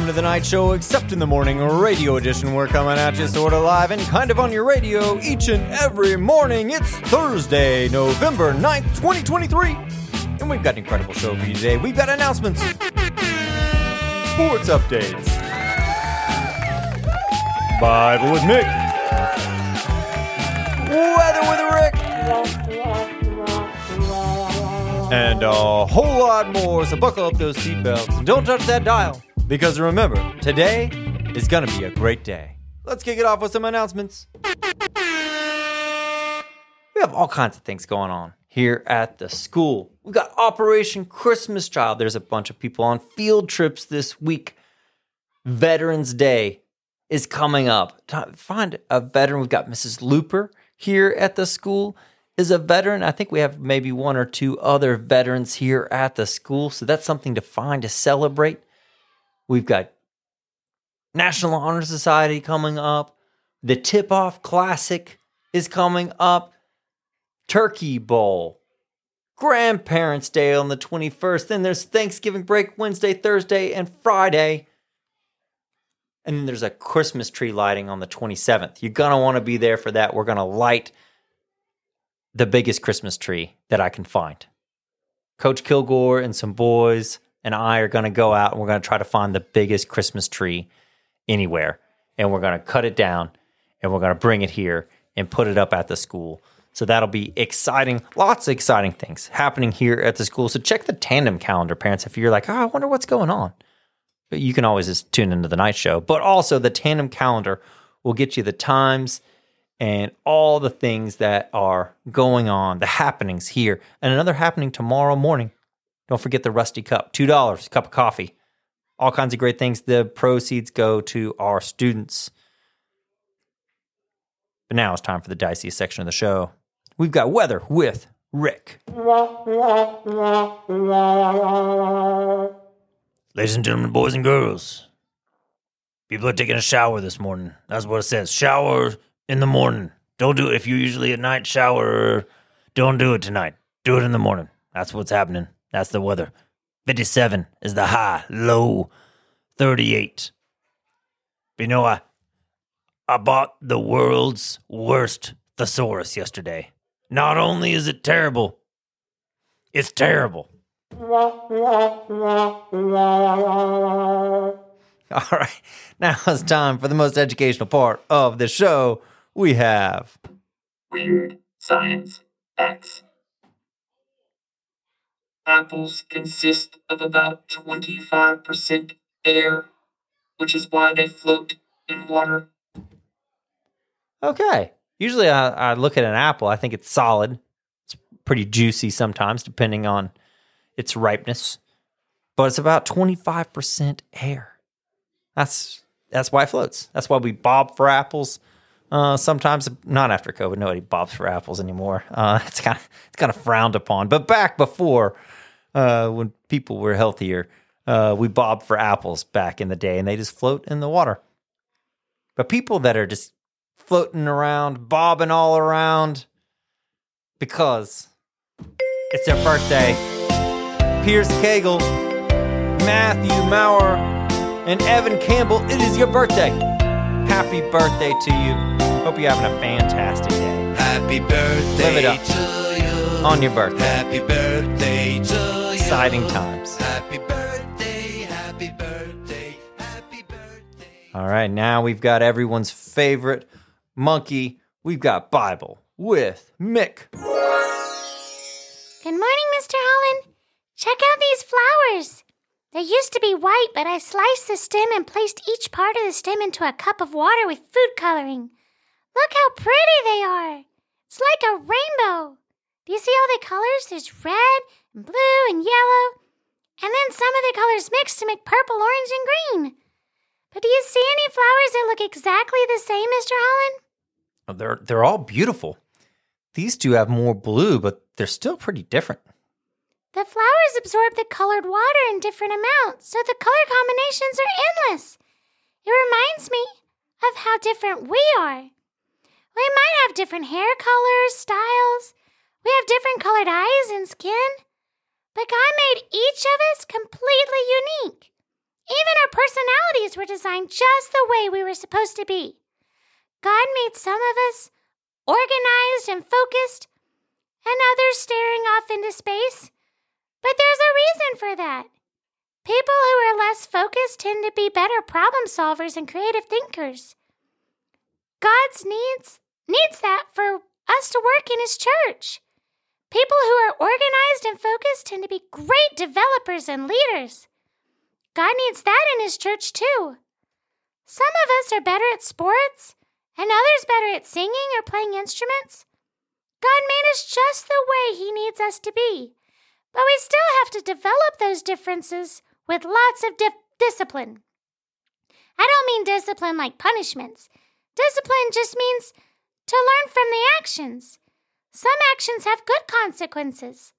welcome to the Knight Show, except in the morning radio edition. We're coming at you sort of live and kind of on your radio each and every morning. It's Thursday, November 9th, 2023. And we've got an incredible show for you today. We've got announcements, sports updates, Bible with Nick, weather with Rick, and a whole lot more. So buckle up those seatbelts and don't touch that dial. Because remember, today is going to be a great day. Let's kick it off with some announcements. We have all kinds of things going on here at the school. We've got Operation Christmas Child. There's a bunch of people on field trips this week. Veterans Day is coming up. Find a veteran. We've got Mrs. Looper here at the school is a veteran. I think we have maybe one or two other veterans here at the school. So that's something to find to celebrate. We've got National Honor Society coming up. The Tip Off Classic is coming up. Turkey Bowl. Grandparents' Day on the 21st. Then there's Thanksgiving break Wednesday, Thursday, and Friday. And then there's a Christmas tree lighting on the 27th. You're going to want to be there for that. We're going to light the biggest Christmas tree that I can find. Coach Kilgore and some boys and I are going to go out and we're going to try to find the biggest Christmas tree anywhere. And we're going to cut it down and we're going to bring it here and put it up at the school. So that'll be exciting. Lots of exciting things happening here at the school. So check the tandem calendar, parents, if you're like, oh, I wonder what's going on. You can always just tune into the Knight Show. But also, the tandem calendar will get you the times and all the things that are going on, the happenings here. And another happening tomorrow morning. Don't forget the Rusty Cup, $2, cup of coffee. All kinds of great things. The proceeds go to our students. But now it's time for the dicey section of the show. We've got weather with Rick. Ladies and gentlemen, boys and girls, people are taking a shower this morning. That's what it says. Shower in the morning. Don't do it if you usually at night shower. Don't do it tonight. Do it in the morning. That's what's happening. That's the weather. 57 is the high, low 38. But you know, I, I bought the world's worst thesaurus yesterday. Not only is it terrible, it's terrible. All right, now it's time for the most educational part of the show. We have Weird Science X. Apples consist of about 25% air, which is why they float in water. okay. Usually, I, I look at an apple. I think it's solid. It's pretty juicy sometimes, depending on its ripeness. But it's about twenty five percent air. That's that's why it floats. That's why we bob for apples. Uh, sometimes not after COVID, nobody bobs for apples anymore. Uh, it's kind of it's kind of frowned upon. But back before, uh, when people were healthier, uh, we bobbed for apples back in the day, and they just float in the water. But people that are just floating around, bobbing all around, because it's their birthday. Pierce Cagle, Matthew Maurer, and Evan Campbell, it is your birthday. Happy birthday to you. Hope you're having a fantastic day Happy birthday Live it up. to you. on your birthday. Happy birthday to you. Exciting times. Happy birthday, happy birthday, happy birthday. All right, now we've got everyone's favorite monkey. We've got Bible with Mick. Good morning, Mr. Holland. Check out these flowers. They used to be white, but I sliced the stem and placed each part of the stem into a cup of water with food coloring. Look how pretty they are. It's like a rainbow. Do you see all the colors? There's red and blue and yellow. And then some of the colors mix to make purple, orange, and green. But do you see any flowers that look exactly the same, Mr. Holland? Oh, They're they're all beautiful. These two have more blue, but they're still pretty different. The flowers absorb the colored water in different amounts, so the color combinations are endless. It reminds me of how different we are. We might have different hair colors, styles, we have different colored eyes and skin, but God made each of us completely unique. Even our personalities were designed just the way we were supposed to be. God made some of us organized and focused, and others staring off into space. But there's a reason for that. People who are less focused tend to be better problem solvers and creative thinkers. God's needs needs that for us to work in his church. People who are organized and focused tend to be great developers and leaders. God needs that in his church too. Some of us are better at sports, and others better at singing or playing instruments. God made us just the way he needs us to be. But we still have to develop those differences with lots of discipline. I don't mean discipline like punishments. Discipline just means to learn from the actions. Some actions have good consequences.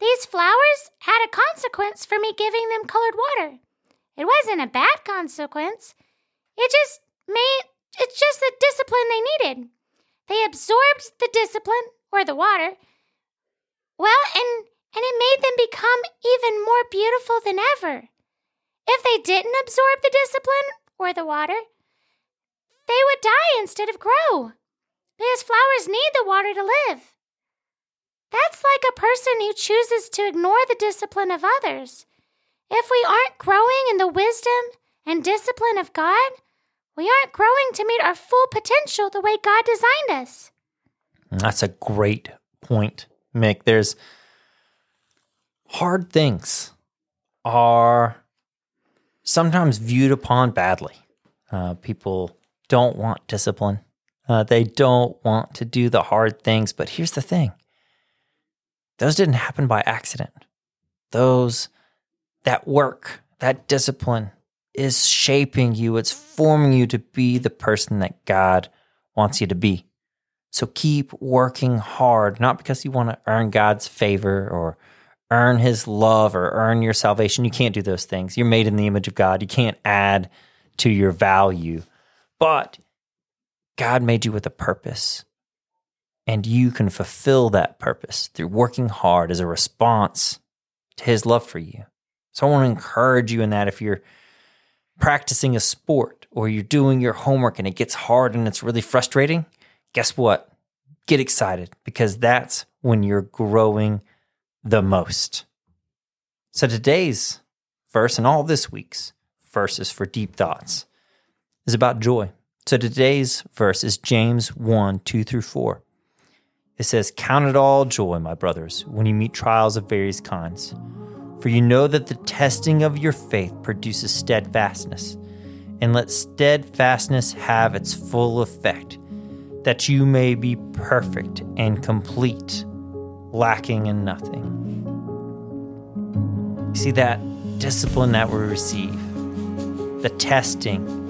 These flowers had a consequence for me giving them colored water. It wasn't a bad consequence. It just made it's just the discipline they needed. They absorbed the discipline or the water. Well, and and it made them become even more beautiful than ever. If they didn't absorb the discipline or the water, they would die instead of grow. Because flowers need the water to live. That's like a person who chooses to ignore the discipline of others. If we aren't growing in the wisdom and discipline of God, we aren't growing to meet our full potential the way God designed us. That's a great point, Mick. There's hard things are sometimes viewed upon badly. Uh, people don't want discipline. Uh, they don't want to do the hard things. But here's the thing those didn't happen by accident. Those, that work, that discipline is shaping you, it's forming you to be the person that God wants you to be. So keep working hard, not because you want to earn God's favor or earn his love or earn your salvation. You can't do those things. You're made in the image of God. You can't add to your value. But God made you with a purpose. And you can fulfill that purpose through working hard as a response to his love for you. So I want to encourage you in that if you're practicing a sport or you're doing your homework and it gets hard and it's really frustrating, guess what? Get excited because that's when you're growing the most. So today's verse and all this week's verses for deep thoughts is about joy. So today's verse is James 1 2 through 4. It says, Count it all joy, my brothers, when you meet trials of various kinds. For you know that the testing of your faith produces steadfastness. And let steadfastness have its full effect, that you may be perfect and complete, lacking in nothing. You see that discipline that we receive, the testing.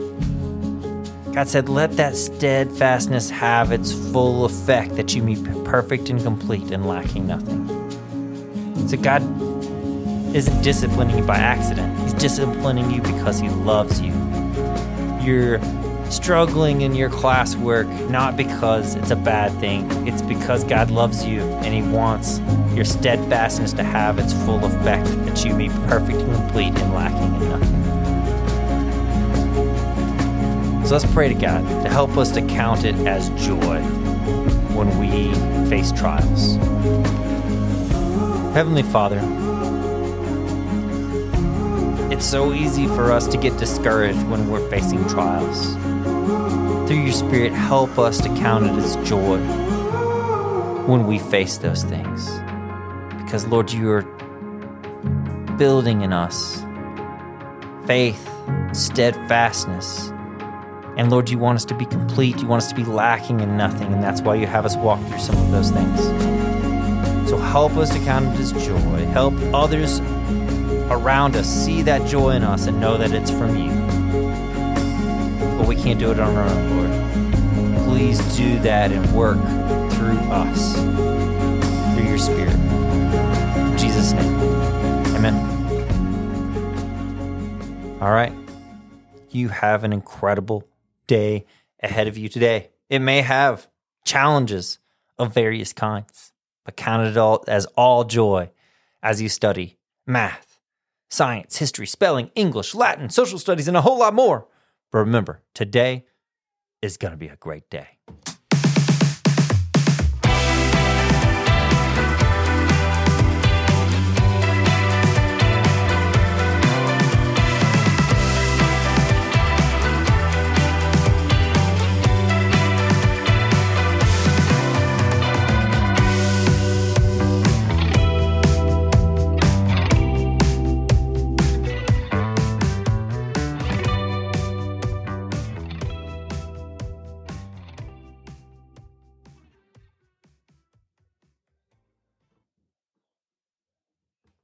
God said, let that steadfastness have its full effect, that you may be perfect and complete and lacking nothing. So God isn't disciplining you by accident. He's disciplining you because he loves you. You're struggling in your classwork not because it's a bad thing. It's because God loves you and he wants your steadfastness to have its full effect that you may be perfect and complete and lacking in nothing. So let's pray to God to help us to count it as joy when we face trials. Heavenly Father, it's so easy for us to get discouraged when we're facing trials. Through your Spirit, help us to count it as joy when we face those things. Because, Lord, you are building in us faith, steadfastness. And Lord, you want us to be complete. You want us to be lacking in nothing. And that's why you have us walk through some of those things. So help us to count it as joy. Help others around us see that joy in us and know that it's from you. But we can't do it on our own, Lord. Please do that and work through us, through your Spirit. In Jesus' name, amen. All right. You have an incredible day ahead of you today. It may have challenges of various kinds, but count it all as all joy as you study math, science, history, spelling, English, Latin, social studies, and a whole lot more. But remember, today is going to be a great day.